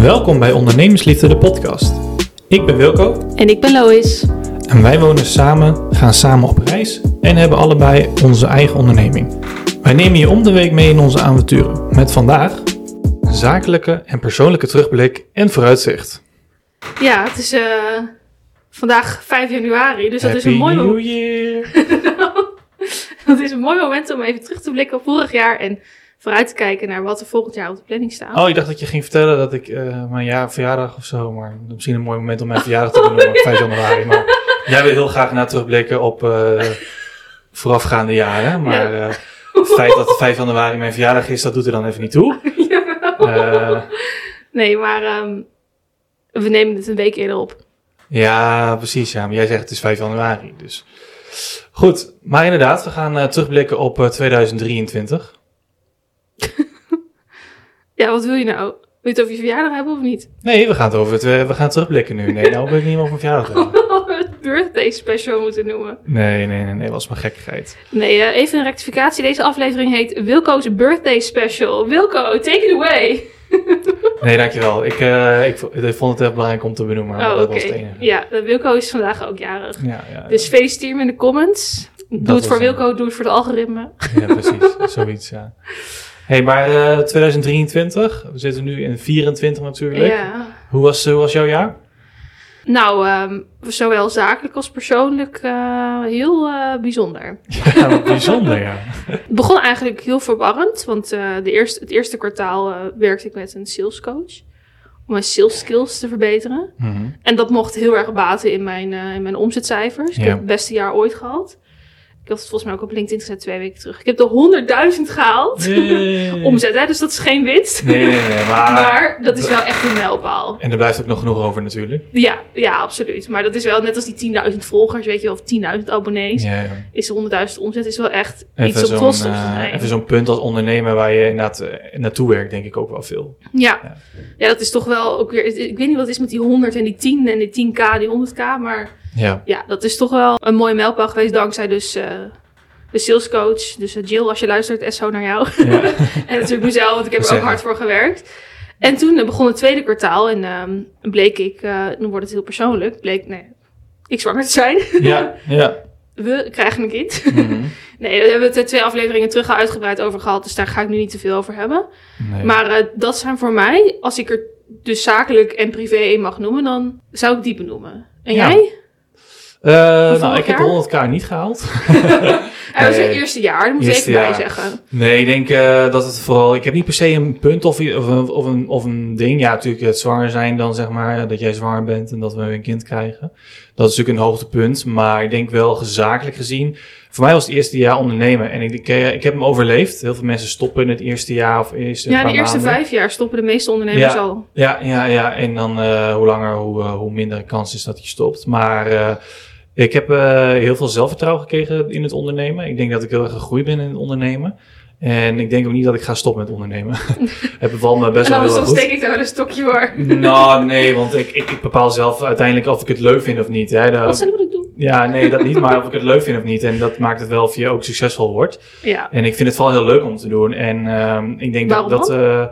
Welkom bij Ondernemersliefde, de podcast. Ik ben Wilco En ik ben Lois. en wij wonen samen, gaan samen op reis en hebben allebei onze eigen onderneming. Wij nemen je om de week mee in onze avonturen. Met vandaag een zakelijke en persoonlijke terugblik en vooruitzicht. Ja, het is eh, vandaag 5 januari, dus dat is, Happy een mooi New moment, Year! dat is een mooi moment om even terug te blikken op vorig jaar en vooruit te kijken naar wat er volgend jaar op de planning staat. Oh, ik dacht dat je ging vertellen dat ik eh, mijn jaar, verjaardag of zo, maar misschien een mooi moment om mijn verjaardag te benoemen, 5 januari. Maar jij wil heel graag naar terugblikken op eh, voorafgaande jaren, maar eh, het feit dat het 5 januari mijn verjaardag is, dat doet er dan even niet toe. Nee, maar ehm, we nemen het een week eerder op. ja, precies, ja, maar jij zegt het is 5 januari, dus... Goed, maar inderdaad, we gaan terugblikken op eh, 2023. Ja, wat wil je nou? Wil je het over je verjaardag hebben of niet? Nee, we gaan het over het, we we gaan terugblikken nu. Nee, nou wil ik niet meer over mijn verjaardag hebben. het birthday special moeten noemen. Nee, nee, nee, nee, was maar gekkigheid. Nee, eh, even een rectificatie. Deze aflevering heet Wilco's birthday special. Wilco, take it away. Nee, dankjewel. Ik, eh, ik, ik vond het echt belangrijk om te benoemen. Oh, dat was het enige. Ja, eh, Wilco is vandaag ook jarig. Ja, ja, Dus feliciteer me in de comments. Doe Dat het voor. Wilco, doe het voor het algoritme. ja, precies. Zoiets, ja. Hey, maar eh, 2023, we zitten nu in 24 natuurlijk. Ja. Hoe, was, hoe was jouw jaar? Nou, ehm, zowel zakelijk als persoonlijk eh, heel eh, bijzonder. Ja, bijzonder, ja. Het begon eigenlijk heel verwarrend, want eh, de eerste, het eerste kwartaal eh, werkte ik met een salescoach. Om mijn sales skills te verbeteren. Mhm. En dat mocht heel erg baten in mijn, eh, in mijn omzetcijfers. Ik Ja. heb het beste jaar ooit gehad. Ik had het volgens mij ook op LinkedIn gezet twee weken terug. Ik heb de 100.000 gehaald. Omzet, hè? dus dat is geen winst. Nee, nee, nee, maar... Maar dat is wel echt een mijlpaal. En er blijft ook nog genoeg over natuurlijk. Ja, ja, absoluut. Maar dat is wel net als die 10.000 volgers, weet je wel, of 10.000 abonnees. Ja, ja. Is de 100.000 omzet is wel echt Even iets trots op te eh, even zo'n punt als ondernemer waar je inderdaad eh, naartoe werkt, denk ik ook wel veel. ja. Ja. Ja. dat is toch wel ook weer... Ik weet niet wat het is met die 100 en die 10 en die 10k, die 100k, maar Ja, ja, dat is toch wel een mooie mijlpaal geweest dankzij dus eh, de salescoach. Dus eh, Jill, als je luistert, SO naar jou. ja. en natuurlijk mezelf, want ik heb er ook hard voor gewerkt. En toen eh, begon het tweede kwartaal en ehm, bleek ik, eh, dan wordt het heel persoonlijk, bleek, nee, ik zwanger te zijn. ja, ja. We krijgen een kind. Mhm. Nee, daar hebben we het twee afleveringen terug al uitgebreid over gehad, dus daar ga ik nu niet te veel over hebben. Nee. Maar eh, dat zijn voor mij, als ik er dus zakelijk en privé in mag noemen, dan zou ik die benoemen. En Ja. jij? Eh, nou, ik heb de 100k niet gehaald. Hij was het eerste jaar, dat moet je even bij zeggen. Nee, ik denk eh, dat het vooral... Ik heb niet per se een punt of, of, een, of, een, of een ding. Ja, natuurlijk het zwanger zijn dan, zeg maar, dat jij zwanger bent en dat we een kind krijgen. Dat is natuurlijk een hoogtepunt. Maar ik denk wel gezakelijk gezien... Voor mij was het eerste jaar ondernemen. En ik, ik, eh, ik heb hem overleefd. Heel veel mensen stoppen in het eerste jaar of eerste Ja, de eerste maanden. vijf jaar stoppen de meeste ondernemers Ja. al. Ja, ja, ja. En dan eh, hoe langer, hoe, eh, hoe minder kans is dat je stopt. Maar eh, ik heb eh, heel veel zelfvertrouwen gekregen in het ondernemen. Ik denk dat ik heel erg gegroeid ben in het ondernemen. En ik denk ook niet dat ik ga stoppen met ondernemen. het bevalt me best En wel heel goed. steek ik daar wel een stokje voor. Nou, nee, want ik, ik, ik bepaal zelf uiteindelijk of ik het leuk vind of niet. Hè. Dat- Wat zou ik doen? ja, nee, dat niet, maar of ik het leuk vind of niet. En dat maakt het wel of je ook succesvol wordt. Ja. En ik vind het vooral heel leuk om te doen. En ehm, ik denk Waarom dat dat. eh,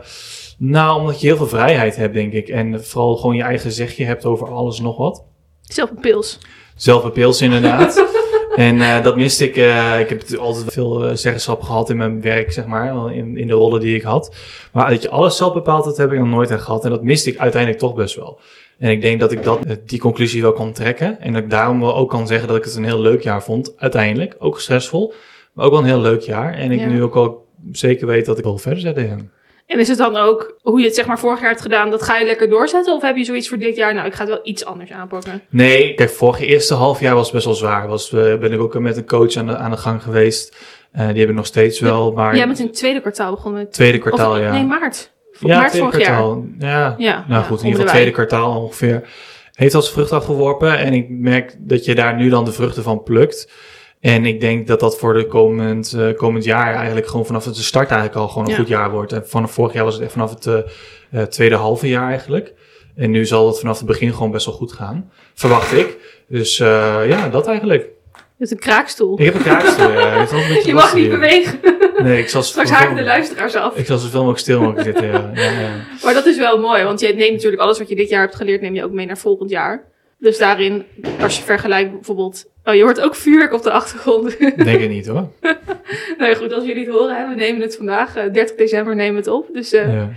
nou, omdat je heel veel vrijheid hebt, denk ik. En vooral gewoon je eigen zegje hebt over alles en nog wat. Zelf een pils. Zelf een pils, inderdaad. en eh, dat miste ik. eh, ik heb altijd veel eh, zeggenschap gehad in mijn werk, zeg maar. In, in de rollen die ik had. Maar dat je alles zelf bepaalt, dat heb ik nog nooit gehad. En dat miste ik uiteindelijk toch best wel. En ik denk dat ik dat, die conclusie wel kan trekken. En dat ik daarom wel ook kan zeggen dat ik het een heel leuk jaar vond. Uiteindelijk. Ook stressvol. Maar ook wel een heel leuk jaar. En ik Ja. nu ook al zeker weet dat ik wel verder zet in. En is het dan ook hoe je het zeg maar vorig jaar hebt gedaan, dat ga je lekker doorzetten? Of heb je zoiets voor dit jaar, nou ik ga het wel iets anders aanpakken? Nee, kijk, vorig eerste half jaar was best wel zwaar. Was, eh, ben ik ook met een coach aan de, aan de gang geweest. Eh, die heb ik nog steeds wel, maar Jij bent in het tweede kwartaal begonnen. met- tweede kwartaal, of, ja. Nee, maart. ja, maart tweede vorig jaar. Ja, Ja, nou ja, goed, in ieder geval tweede kwartaal ongeveer. Heeft als vrucht afgeworpen en ik merk dat je daar nu dan de vruchten van plukt. En ik denk dat dat voor de komend, eh, komend jaar eigenlijk gewoon vanaf het de start eigenlijk al gewoon een Ja. goed jaar wordt. En vanaf vorig jaar was het echt vanaf het eh, eh, tweede halve jaar eigenlijk. En nu zal het vanaf het begin gewoon best wel goed gaan. Verwacht ik. Dus ja, dat eigenlijk. Je hebt een kraakstoel. Ik heb een kaartstoel, ja. Een Je mag niet hier. bewegen. Nee, ik zal Straks haken de luisteraars af. Ik zal zoveel mogelijk stil mogelijk zitten, ja. ja, ja. Maar dat is wel mooi, want je neemt natuurlijk alles wat je dit jaar hebt geleerd, neem je ook mee naar volgend jaar. Dus daarin, als je vergelijkt bijvoorbeeld... Oh, je hoort ook vuurwerk op de achtergrond. Denk het niet hoor. nou ja, goed, als jullie het horen, hè, we nemen het vandaag. eh, 30 december nemen we het op. Dus eh, Ja.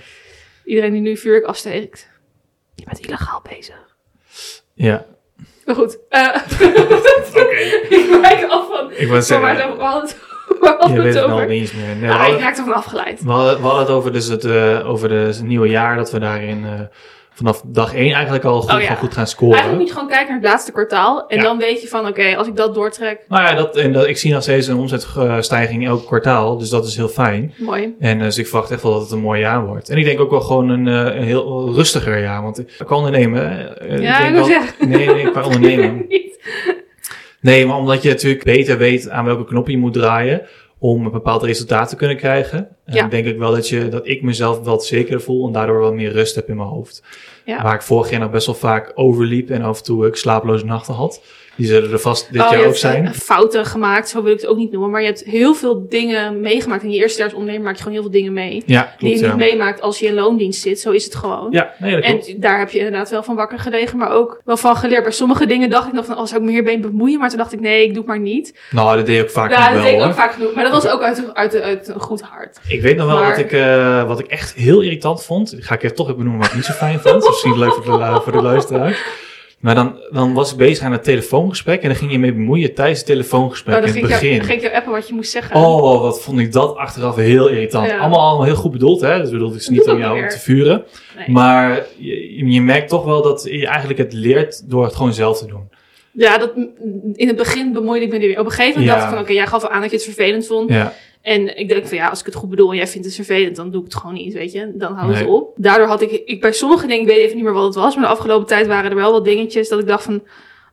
iedereen die nu vuurwerk afsteekt, je bent illegaal bezig. ja. Maar goed, eh Oké. ik wijk af van... Ik Maar zeggen, zijn we- hadden het- hadden je we weet het al over? niet eens meer. Nee, Ah, ik raakte ervan afgeleid. we, hadden, we hadden het over, dus het, eh, over het nieuwe jaar, dat we daarin eh, vanaf dag één eigenlijk al goed, Oh ja. goed gaan scoren. Eigenlijk moet je gewoon kijken naar het laatste kwartaal. En Ja. dan weet je van, oké, als ik dat doortrek, Nou ja, dat, en dat, ik zie nog steeds een omzetstijging elk kwartaal, dus dat is heel fijn. mooi. En eh, dus ik verwacht echt wel dat het een mooi jaar wordt. En ik denk ook wel gewoon een, eh, een heel rustiger jaar. Want qua ondernemen... eh, Ja, ik wil zeggen. Nee, nee, qua ondernemen. Nee, maar omdat je natuurlijk beter weet aan welke knoppen je moet draaien om een bepaald resultaat te kunnen krijgen. En Ja. denk ik wel dat, je, dat ik mezelf wat zekerder voel en daardoor wat meer rust heb in mijn hoofd. Ja. Waar ik vorig jaar nog best wel vaak overliep en af en toe ik slapeloze nachten had. Die zullen er vast dit Oh, jaar ook hebt, zijn. eh, fouten gemaakt, zo wil ik het ook niet noemen. Maar je hebt heel veel dingen meegemaakt. In je eerste jaar als ondernemer maak je gewoon heel veel dingen mee. ja, die je niet ja. meemaakt als je in loondienst zit. Zo is het gewoon. Ja, nee, dat klopt. En daar heb je inderdaad wel van wakker gelegen, maar ook wel van geleerd. Bij sommige dingen dacht ik nog van, oh, zou ik me hierbij bemoeien? Maar toen dacht ik, nee, ik doe het maar niet. Nou, dat deed ik ook vaak ja, dat wel deed ik hoor. ook vaak genoeg. Maar dat was ook uit, uit, uit een goed hart. Ik weet nog wel Maar- wat, ik, eh, wat ik echt heel irritant vond. Ga ik even toch even benoemen wat ik niet zo fijn vond. Misschien leuk voor de, voor de luisteraar. Maar dan, dan was ik bezig aan het telefoongesprek en dan ging je mee bemoeien tijdens het telefoongesprek dan in ging het ik, jou, begin. dan ging ik jou appen wat je moest zeggen. Oh, wat vond ik dat achteraf heel irritant. Ja. Allemaal, allemaal heel goed bedoeld, hè? Dus bedoel, het is niet om jou te vuren. Nee. Maar je, je merkt toch wel dat je eigenlijk het leert door het gewoon zelf te doen. Ja, dat, in het begin bemoeide ik me er weer. Op een gegeven moment Ja. dacht ik van, oké, jij gaf al aan dat je het vervelend vond. Ja, En ik denk van ja, als ik het goed bedoel en jij vindt het vervelend, dan doe ik het gewoon niet, weet je. Dan hou het Nee. op. Daardoor had ik, ik bij sommige dingen, ik weet even niet meer wat het was, maar de afgelopen tijd waren er wel wat dingetjes dat ik dacht van,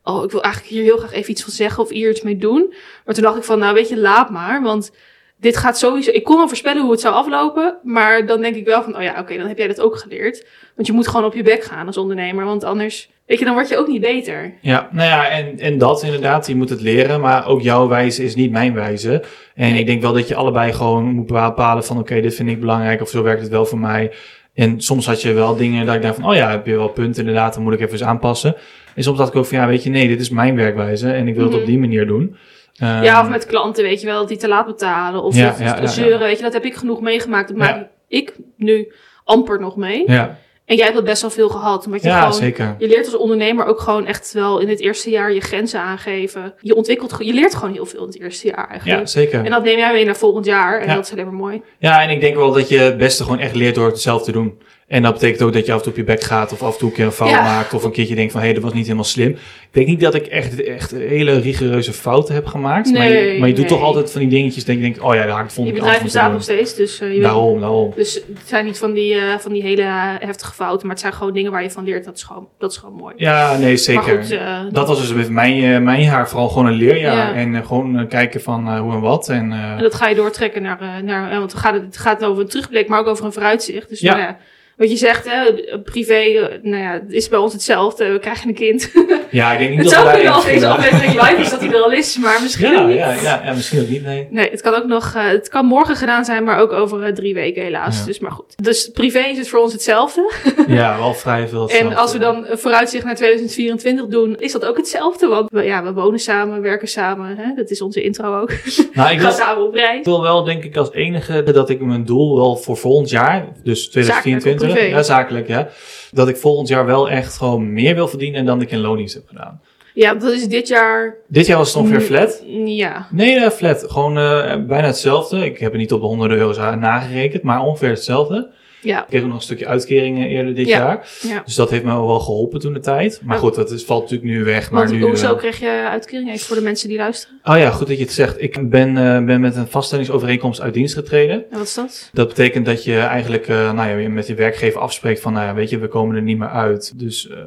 oh, ik wil eigenlijk hier heel graag even iets van zeggen of hier iets mee doen. Maar toen dacht ik van, nou weet je, laat maar, want dit gaat sowieso, ik kon wel voorspellen hoe het zou aflopen, maar dan denk ik wel van, oh ja, oké, dan heb jij dat ook geleerd. Want je moet gewoon op je bek gaan als ondernemer, want anders, weet je, dan word je ook niet beter. ja nou ja, en, en dat inderdaad, je moet het leren. Maar ook jouw wijze is niet mijn wijze. En ik denk wel dat je allebei gewoon moet bepalen van... oké, dit vind ik belangrijk of zo werkt het wel voor mij. En soms had je wel dingen dat ik dacht van... oh ja, heb je wel punten inderdaad, dan moet ik even eens aanpassen. En soms dacht ik ook van, ja, weet je, nee, dit is mijn werkwijze... en ik wil het Mhm. op die manier doen. Ehm, Ja, of met klanten, weet je wel, die te laat betalen. Of Ja, zeuren, weet je, dat heb ik genoeg meegemaakt. Dat maak ik nu amper nog mee. Ja, En jij hebt dat best wel veel gehad. Omdat je ja gewoon, zeker. je leert als ondernemer ook gewoon echt wel in het eerste jaar je grenzen aangeven. Je ontwikkelt, je leert gewoon heel veel in het eerste jaar eigenlijk. Ja, zeker. En dat neem jij mee naar volgend jaar. En Ja. dat is alleen maar mooi. Ja, en ik denk wel dat je het beste gewoon echt leert door het zelf te doen. En dat betekent ook dat je af en toe op je bek gaat of af en toe een keer een fout Ja. maakt of een keertje denkt van hé, dat was niet helemaal slim. Ik denk niet dat ik echt, echt hele rigoureuze fouten heb gemaakt. maar, je, Nee, maar je doet nee. toch altijd van die dingetjes dat je denkt, oh ja, daar had ik Je volgende keer bedrijf bestaat nog steeds, dus eh, je doen. weet- Daarom, daarom. Dus het zijn niet van die, eh, van die hele heftige fouten, maar het zijn gewoon dingen waar je van leert. Dat is gewoon, dat is gewoon mooi. Ja, nee, zeker. Goed, eh, dat was dus met mijn, mijn jaar vooral gewoon een leerjaar. Ja. En gewoon kijken van hoe en wat. En, En dat ga je doortrekken naar, naar want het gaat, het gaat over een terugblik, maar ook over een vooruitzicht. Dus Ja. nou ja, wat je zegt, hè, privé, nou ja, is bij ons hetzelfde. We krijgen een kind. ja, ik denk niet het dat zou kunnen als deze aflevering live is dat hij er al is, maar misschien ja, ook niet. ja, ja, ja, misschien ook niet, nee. Nee, het kan ook nog, eh, het kan morgen gedaan zijn, maar ook over eh, drie weken helaas. Ja. Dus maar goed. Dus privé is het voor ons hetzelfde. Ja, wel vrij veel En hetzelfde. als we dan vooruitzicht naar 2024 doen, is dat ook hetzelfde. Want we, ja, we wonen samen, werken samen. Hè? Dat is onze intro ook. Nou, ik Ik wil, ga samen op reis. Ik wil wel, denk ik, als enige dat ik mijn doel wel voor volgend jaar, dus 2024, Zakelijk of privé? ja, zakelijk, ja, dat ik volgend jaar wel echt gewoon meer wil verdienen dan ik in loondienst heb gedaan. Ja, dat is dit jaar. Dit jaar was het ongeveer flat. Ja. Nee, eh, flat. Gewoon eh, bijna hetzelfde. Ik heb het niet op de honderden euro's nagerekend, maar ongeveer hetzelfde. Ja. Ik kreeg nog een stukje uitkeringen eerder dit Ja. jaar. ja. Dus dat heeft me wel geholpen toen de tijd. Maar goed, dat is, valt natuurlijk nu weg. Maar Want nu, hoezo eh, kreeg je uitkering? Even voor de mensen die luisteren. Oh ja, goed dat je het zegt. Ik ben, eh, ben met een vaststellingsovereenkomst uit dienst getreden. En wat is dat? Dat betekent dat je eigenlijk uh, nou ja, met je werkgever afspreekt van, nou ja, weet je, we komen er niet meer uit. Dus uh,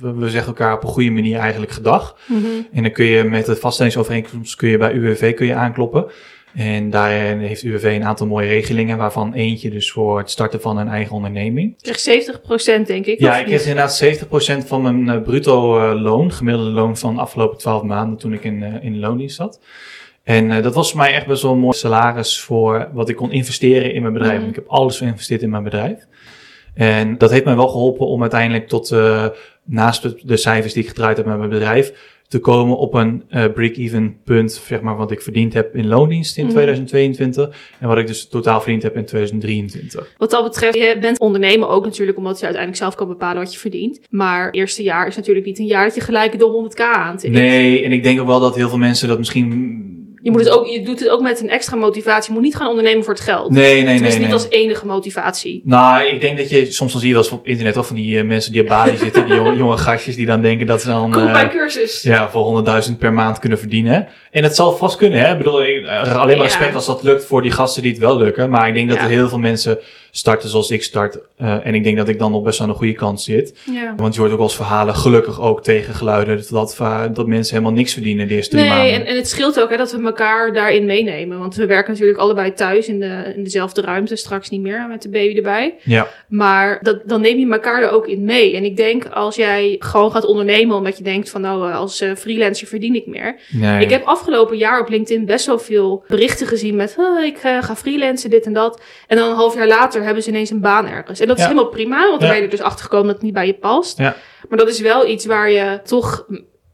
we, we, zeggen elkaar op een goede manier eigenlijk gedag. Mm -hmm. En dan kun je met de vaststellingsovereenkomst kun je bij UWV kun je aankloppen. En daarin heeft UWV een aantal mooie regelingen, waarvan eentje dus voor het starten van een eigen onderneming. Ik kreeg 70% denk ik. Ja, ik kreeg inderdaad 70% van mijn uh, bruto uh, loon, gemiddelde loon van de afgelopen 12 maanden toen ik in, uh, in loondienst zat. En eh, dat was voor mij echt best wel een mooi salaris voor wat ik kon investeren in mijn bedrijf. Mhm. Ik heb alles geïnvesteerd in mijn bedrijf. En dat heeft mij wel geholpen om uiteindelijk tot, eh, naast de cijfers die ik gedraaid heb met mijn bedrijf, te komen op een eh, break-even punt, zeg maar, wat ik verdiend heb in loondienst in Mhm. 2022. En wat ik dus totaal verdiend heb in 2023. Wat dat betreft, je bent ondernemer ook natuurlijk omdat je uiteindelijk zelf kan bepalen wat je verdient. Maar het eerste jaar is natuurlijk niet een jaar dat je gelijk de 100k aantikt. Nee, en ik denk ook wel dat heel veel mensen dat misschien... Je, moet het ook, je doet het ook met een extra motivatie. Je moet niet gaan ondernemen voor het geld. Nee, nee, nee. Tenminste, nee. niet als enige motivatie. Nou, ik denk dat je soms dan zie je wel eens op internet wel van die eh, mensen die op Bali zitten, die jonge, jonge gastjes die dan denken dat ze dan Koop eh, mijn cursus. ja, voor 100.000 per maand kunnen verdienen. En het zal vast kunnen, hè? Ik bedoel, eh, alleen maar Ja. respect als dat lukt voor die gasten die het wel lukken. Maar ik denk dat Ja. er heel veel mensen starten zoals ik start. eh, en ik denk dat ik dan nog best aan de goede kant zit. Ja. Want je hoort ook wel eens verhalen, gelukkig ook tegengeluiden, dat, dat, mensen helemaal niks verdienen de eerste Nee, maanden. en, en het scheelt ook hè, dat we elkaar daarin meenemen. Want we werken natuurlijk allebei thuis in, de, in dezelfde ruimte. Straks niet meer met de baby erbij. Ja, Maar dat, dan neem je elkaar er ook in mee. En ik denk als jij gewoon gaat ondernemen omdat je denkt van nou, eh, als eh, freelancer verdien ik meer. nee. Ik heb afgelopen jaar op LinkedIn best wel veel berichten gezien met "Ah, ik ga freelancen, dit en dat. En dan een half jaar later hebben ze ineens een baan ergens. En dat is helemaal prima, want dan ben je er dus achter gekomen dat het niet bij je past. Maar dat is wel iets waar je toch,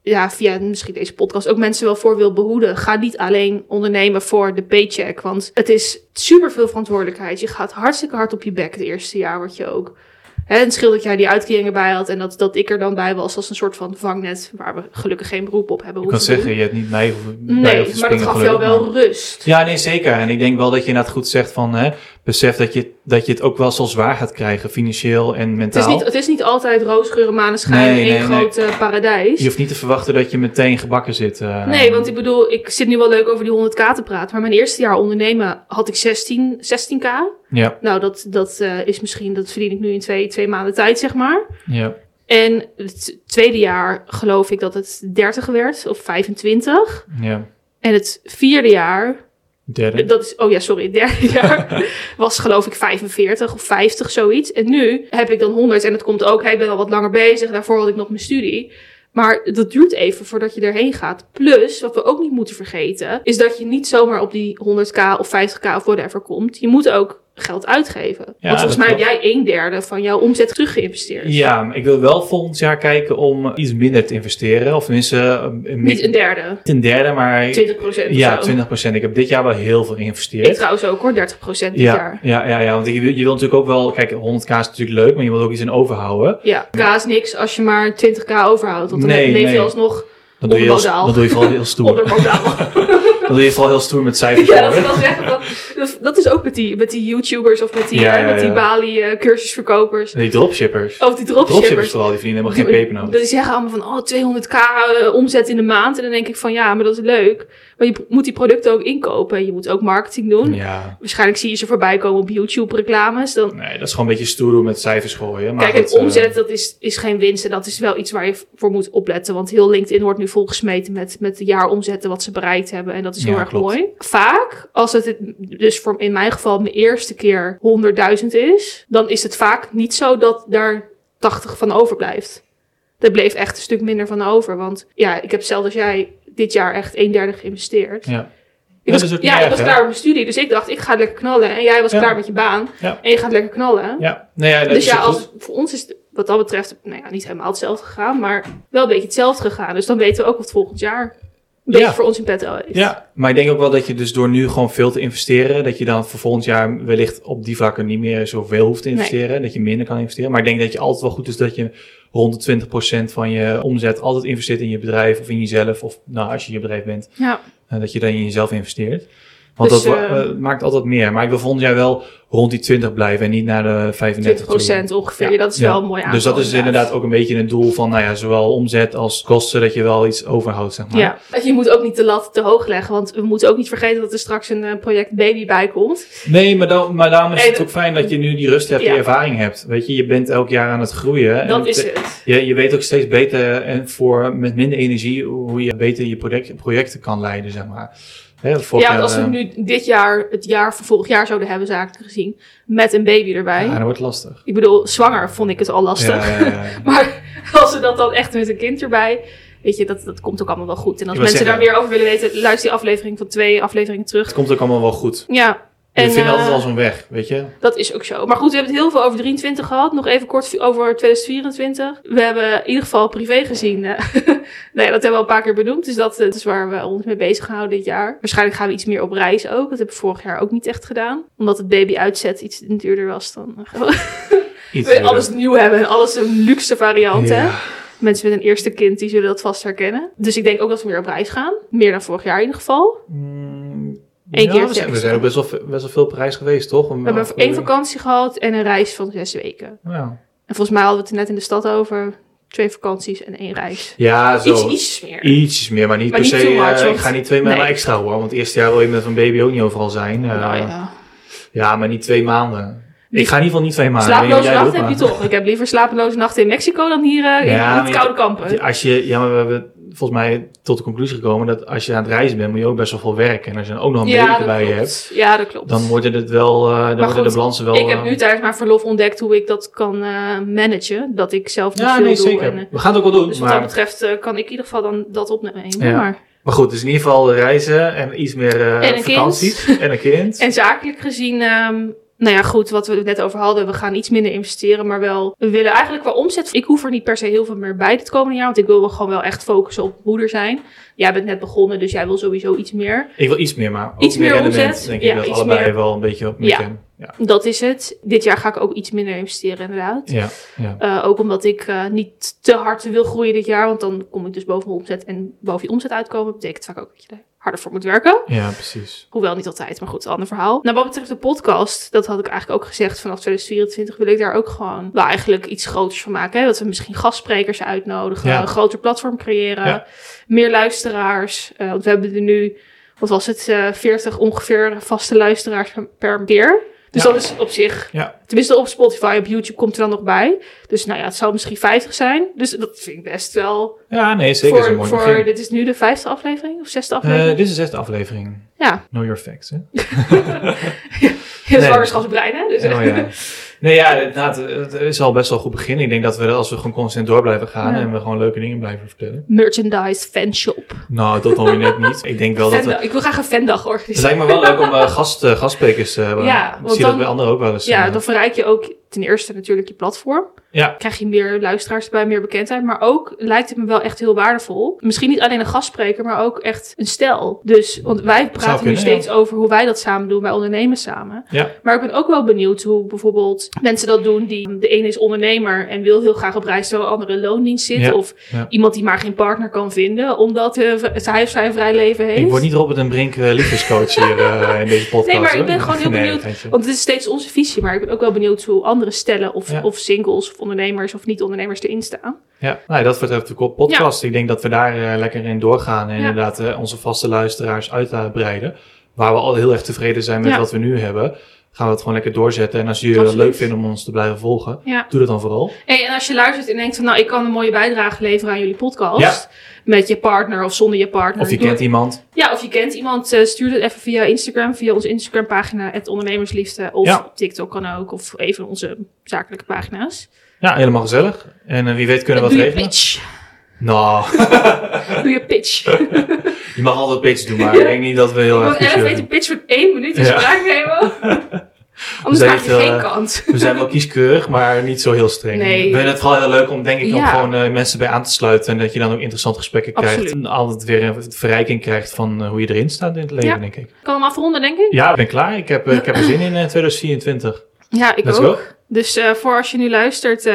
ja, via misschien deze podcast ook mensen wel voor wil behoeden. Ga niet alleen ondernemen voor de paycheck, want het is super veel verantwoordelijkheid. Je gaat hartstikke hard op je bek het eerste jaar, wat je ook. Hè, en het scheelt dat jij die uitkeringen bij had en dat, dat ik er dan bij was als een soort van vangnet waar we gelukkig geen beroep op hebben ik kan doen. zeggen, je hebt niet mij hoeven Nee, maar dat gaf jou wel rust. Ja, nee, zeker. En ik denk wel dat je inderdaad goed zegt van, hè, besef dat je, dat je het ook wel zo zwaar gaat krijgen, financieel en Het mentaal. is, niet, het is niet altijd roosgeuren, maneschijn Nee, één nee, nee. groot paradijs. Je hoeft niet te verwachten dat je meteen gebakken zit. eh. Nee, want ik bedoel, ik zit nu wel leuk over die 100k te praten. Maar mijn eerste jaar ondernemen had ik 16, 16k. Ja, Nou, dat, dat eh, is misschien, dat verdien ik nu in twee, twee maanden tijd, zeg maar. ja, En het tweede jaar geloof ik dat het 30 werd, of 25. ja. En het vierde jaar, Derde. dat is, oh ja, sorry, derde jaar was geloof ik 45 of 50, zoiets. En nu heb ik dan 100 en het komt ook, hey, ik ben al wat langer bezig, daarvoor had ik nog mijn studie. Maar dat duurt even voordat je erheen gaat. Plus, wat we ook niet moeten vergeten, is dat je niet zomaar op die 100k of 50k of whatever komt. Je moet ook geld uitgeven. Want volgens mij heb jij een derde van jouw omzet teruggeïnvesteerd. Ja, maar ik wil wel volgend jaar kijken om iets minder te investeren. Of tenminste, eh, een, Niet een derde, niet een derde, maar 20 procent ja, zo. 20%. Ik heb dit jaar wel heel veel geïnvesteerd. Ik trouwens ook hoor, 30 procent dit ja, jaar. ja, ja, ja, want je, wil- je wilt natuurlijk ook wel, kijk, 100k is natuurlijk leuk, maar je wilt ook iets in overhouden. Ja, K is niks als je maar 20k overhoudt. Want dan Nee, leef nee. je alsnog Dan doe, je heel, dan doe je vooral heel stoer. Dan doe je vooral heel stoer met cijfers. Ja, dat, wil zeggen, dat, dat, dat is ook met die, met die YouTubers of met die, Ja, eh, ja, met die. Bali eh, cursusverkopers. Die dropshippers. Of die Dropshippers dropshippers. vooral, die verdienen helemaal geen pepernoot. Die zeggen allemaal van, oh, 200k eh, omzet in de maand. En dan denk ik van, ja, maar dat is leuk. Maar je moet die producten ook inkopen. Je moet ook marketing doen. Ja, Waarschijnlijk zie je ze voorbij komen op YouTube reclames. Dan, nee, dat is gewoon een beetje stoer doen met cijfers gooien. Maar Kijk, en omzet, dat is, is geen winst. En dat is wel iets waar je voor moet opletten. Want heel LinkedIn wordt nu volgesmeten met, met de jaaromzetten wat ze bereikt hebben. En dat is heel Ja, erg klopt. mooi. Vaak, als het het- dus voor in mijn geval mijn eerste keer 100.000 is, dan is het vaak niet zo dat daar 80 van overblijft. Er bleef echt een stuk minder van over. Want ja, ik heb zelfs als jij dit jaar echt een derde geïnvesteerd. Ja. Ik was, ja, ik erg, was klaar met mijn studie. Dus ik dacht, ik ga lekker knallen. En jij was Ja. klaar met je baan. Ja. En je gaat lekker knallen. Ja, ja, dat Dus is ja, als, voor ons is het wat dat betreft nou ja, niet helemaal hetzelfde gegaan, maar wel een beetje hetzelfde gegaan. Dus dan weten we ook wat volgend jaar beetje Ja. voor ons in petto heeft. Ja, maar ik denk ook wel dat je dus door nu gewoon veel te investeren, dat je dan voor volgend jaar wellicht op die vlakken niet meer zoveel hoeft te investeren, dat je minder kan investeren. Maar ik denk dat je altijd wel goed is dat je rond de 20% van je omzet altijd investeert in je bedrijf of in jezelf, of nou, als je je bedrijf bent, Ja. eh, dat je dan in jezelf investeert. Want Dus, dat wa- eh, maakt altijd meer. Maar ik wil volgend jaar wel rond die 20 blijven en niet naar de 35 20% toe. ongeveer. Ja. Dat is Ja. wel een mooi aantal. Dus dat is inderdaad ook een beetje het doel van, nou ja, zowel omzet als kosten, dat je wel iets overhoudt, zeg maar. Ja, je moet ook niet de lat te hoog leggen, want we moeten ook niet vergeten dat er straks een eh, project baby bij komt. Nee, maar, dan, maar daarom is En- het ook fijn dat je nu die rust hebt, Ja. die ervaring hebt. Weet je, je bent elk jaar aan het groeien. En Dat is het- het. Je, je weet ook steeds beter en voor met minder energie hoe je beter je project, projecten kan leiden, zeg maar. Hè, Ja, want als we eh, nu dit jaar, het jaar van vorig jaar zouden hebben, zakelijk gezien, met een baby erbij. Ja, dat wordt lastig. Ik bedoel, zwanger vond ik het al lastig. Ja, ja. Maar als we dat dan echt met een kind erbij. weet je, dat, dat komt ook allemaal wel goed. En als mensen daar meer over willen weten, luister die aflevering van twee afleveringen terug. Het komt ook allemaal wel goed. Ja. En, vinden eh, altijd wel zo'n weg, weet je. Dat is ook zo. Maar goed, we hebben het heel veel over 23 gehad. Nog even kort over 2024. We hebben in ieder geval privé gezien. eh, nee, dat hebben we al een paar keer benoemd. Dus dat, eh, dat is waar we ons mee bezig houden dit jaar. Waarschijnlijk gaan we iets meer op reis ook. Dat hebben we vorig jaar ook niet echt gedaan. Omdat het baby uitzet iets duurder was dan... We alles nieuw hebben en alles een luxe variant, hè? Mensen met een eerste kind, die zullen dat vast herkennen. Dus ik denk ook dat we meer op reis gaan. Meer dan vorig jaar in ieder geval. Mm, Eén ja, keer we zijn, we extra. zijn ook best wel, best wel veel op reis geweest, toch? Om- We hebben één vakantie gehad en een reis van zes weken. Ja, En volgens mij hadden we het er net in de stad over. Twee vakanties en één reis. ja zo. Iets, iets meer. Ietsjes meer, maar niet Maar per niet se. much, eh, ik ga niet twee maanden nee. extra hoor. Want het eerste jaar wil je met een baby ook niet overal zijn. Eh, nou ja. ja. maar niet twee maanden. Ik ga in ieder geval niet twee maanden. Slapeloze wat jij nacht doet, heb je toch. Ik heb liever slapeloze nachten in Mexico dan hier eh, in Ja, het koude kampen. Als je, ja, maar we hebben volgens mij tot de conclusie gekomen dat als je aan het reizen bent, moet je ook best wel veel werken. En als je dan ook nog een baby dat erbij hebt, Ja, dat klopt. dan worden het wel, eh, dan worden goed, de balansen wel. ik heb eh, nu tijdens mijn verlof ontdekt hoe ik dat kan eh, managen. Dat ik zelf niet ja, veel nee, doe. zeker. En, eh, we gaan het ook wel doen. dus wat dat betreft eh, kan ik in ieder geval dan dat opnemen. Ja. Maar, maar goed, dus in ieder geval reizen en iets meer eh, En vakanties. En een kind. en zakelijk gezien, ehm, nou ja, goed, wat we het net over hadden. We gaan iets minder investeren, maar wel. We willen eigenlijk qua omzet. Ik hoef er niet per se heel veel meer bij dit komende jaar. Want ik wil wel gewoon wel echt focussen op moeder zijn. Jij bent net begonnen, dus jij wil sowieso iets meer. Ik wil iets meer, maar ook Iets meer rendement, omzet. denk Ja, ik dat allebei meer. wel een beetje op Ja. Ja. Dat is het. Dit jaar ga ik ook iets minder investeren, inderdaad. Ja, ja. Eh, ook omdat ik eh, niet te hard wil groeien dit jaar. Want dan kom ik dus boven mijn omzet. En boven je omzet uitkomen betekent vaak ook dat je er harder voor moet werken. ja, precies. Hoewel niet altijd, maar goed, ander verhaal. Nou, wat betreft de podcast, dat had ik eigenlijk ook gezegd. Vanaf 2024 wil ik daar ook gewoon wel eigenlijk iets groters van maken. Hè? Dat we misschien gastsprekers uitnodigen, Ja. een groter platform creëren, Ja. meer luisteraars. Eh, want we hebben er nu, wat was het, eh 40 ongeveer vaste luisteraars per, per keer. Dus Ja. dat is op zich, Ja. tenminste op Spotify, op YouTube komt er dan nog bij. Dus nou ja, het zou misschien 50 zijn. Dus dat vind ik best wel Ja, nee, zeker. voor, mooi voor begin. dit is nu de vijfde aflevering of zesde Eh, aflevering. dit is de zesde aflevering. ja, Know your facts, hè? heel nee. zwangerschapsbrein, hè? Dus, Oh ja. Nee, ja, inderdaad, het is al best wel een goed begin. Ik denk dat we, als we gewoon constant door blijven gaan Ja. en we gewoon leuke dingen blijven vertellen. merchandise fanshop. Nou, dat dan weer net niet. Ik denk wel dat we... Ik wil graag een fandag Het organiseren. lijkt me wel leuk om eh, gast, eh, gastsprekers te hebben. Ja, want zie dat dan- bij anderen ook wel eens. Ja, eh, dan verrijk je ook ten eerste natuurlijk je platform. ja, Krijg je meer luisteraars erbij, meer bekendheid. Maar ook lijkt het me wel echt heel waardevol. Misschien niet alleen een gastspreker, maar ook echt een stel. Dus, want wij praten nu steeds over hoe wij dat samen doen. Wij ondernemen samen. ja, Maar ik ben ook wel benieuwd hoe bijvoorbeeld mensen dat doen die de ene is ondernemer en wil heel graag op reis terwijl de andere loondienst zit. Ja, Of iemand die maar geen partner kan vinden omdat hij of zij een vrij leven heeft. ik word niet Robert en Brink eh, liefdescoach hier eh, in deze podcast. Nee, maar ik hoor. ben gewoon heel benieuwd. Want het is steeds onze visie, maar ik ben ook wel benieuwd hoe andere stellen of, Ja. of singles of ondernemers of niet-ondernemers erin staan. Ja, nou, dat betreft de podcast. Ik denk dat we daar eh, lekker in doorgaan en Ja. inderdaad eh, onze vaste luisteraars uitbreiden. Waar we al heel erg tevreden zijn met wat we nu hebben. Gaan we het gewoon lekker doorzetten. En als jullie het leuk vinden om ons te blijven volgen, Ja. doe dat dan vooral. Hey, en als je luistert en denkt van, nou, ik kan een mooie bijdrage leveren aan jullie podcast. Met je partner of zonder je partner. Of je Doe- kent iemand. Ja, of je kent iemand, eh, stuur het even via Instagram, via onze Instagram-pagina, het ondernemersliefde. Of Ja. TikTok kan ook, of even onze zakelijke pagina's. Ja, helemaal gezellig. En eh, wie weet kunnen we wat regelen. pitch. Nou, Doe je pitch. je mag altijd pitch doen, maar ik denk niet dat we heel Ik erg moet pitchen. elevator pitch van één minuut in Ja. spraak nemen. Anders krijg je geen eh, kans. We zijn wel kieskeurig, maar niet zo heel streng. Nee. We vinden het vooral heel leuk om, denk ik, ook Ja. gewoon eh, mensen bij aan te sluiten. En dat je dan ook interessante gesprekken krijgt. En altijd weer een verrijking krijgt van eh, hoe je erin staat in het leven, Ja. denk ik. Kan we hem afronden, denk ik? Ja, ik ben klaar. Ik heb, ik heb er zin in eh, 2024. Ja, ik Let's ook. go. Dus voor als je nu luistert,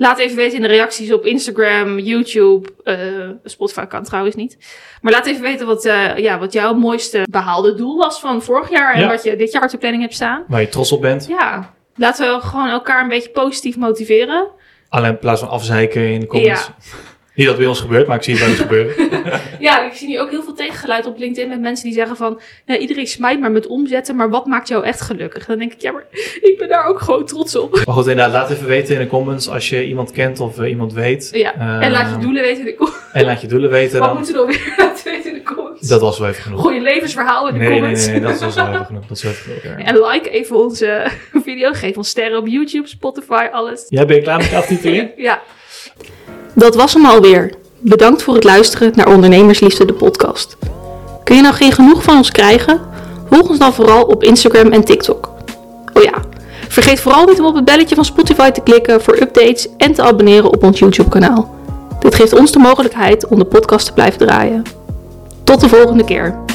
laat even weten in de reacties op Instagram, YouTube. eh, Spotify kan trouwens niet. Maar laat even weten wat, eh, ja, wat jouw mooiste behaalde doel was van vorig jaar. En Ja. wat je dit jaar op de planning hebt staan. Waar je trots op bent. Ja, laten we gewoon elkaar een beetje positief motiveren. Alleen in plaats van afzeiken in de comments. Niet dat het bij ons gebeurt, maar ik zie het wel eens gebeuren. Ja, ik zie nu ook heel veel tegengeluid op LinkedIn met mensen die zeggen van... Ja, iedereen smijt maar met omzetten, maar wat maakt jou echt gelukkig? Dan denk ik, ja, maar ik ben daar ook gewoon trots op. Maar goed, inderdaad, laat even weten in de comments als je iemand kent of eh, iemand weet. Ja, en laat je Ehm, doelen weten in de comments. En laat je doelen weten Wat dan. moeten we dan weer laten weten in de comments? Dat was wel even genoeg. Gooi je levensverhaal in de Nee, comments. nee, nee, dat was wel even genoeg. Dat is wel even genoeg. ja. En like even onze video. Geef ons sterren op YouTube, Spotify, alles. Jij bent klaar met de aftiteling? Ja. Dat was hem alweer. Bedankt voor het luisteren naar Ondernemersliefde de podcast. Kun je nou geen genoeg van ons krijgen? Volg ons dan vooral op Instagram en TikTok. Oh ja, vergeet vooral niet om op het belletje van Spotify te klikken voor updates en te abonneren op ons YouTube kanaal. Dit geeft ons de mogelijkheid om de podcast te blijven draaien. Tot de volgende keer.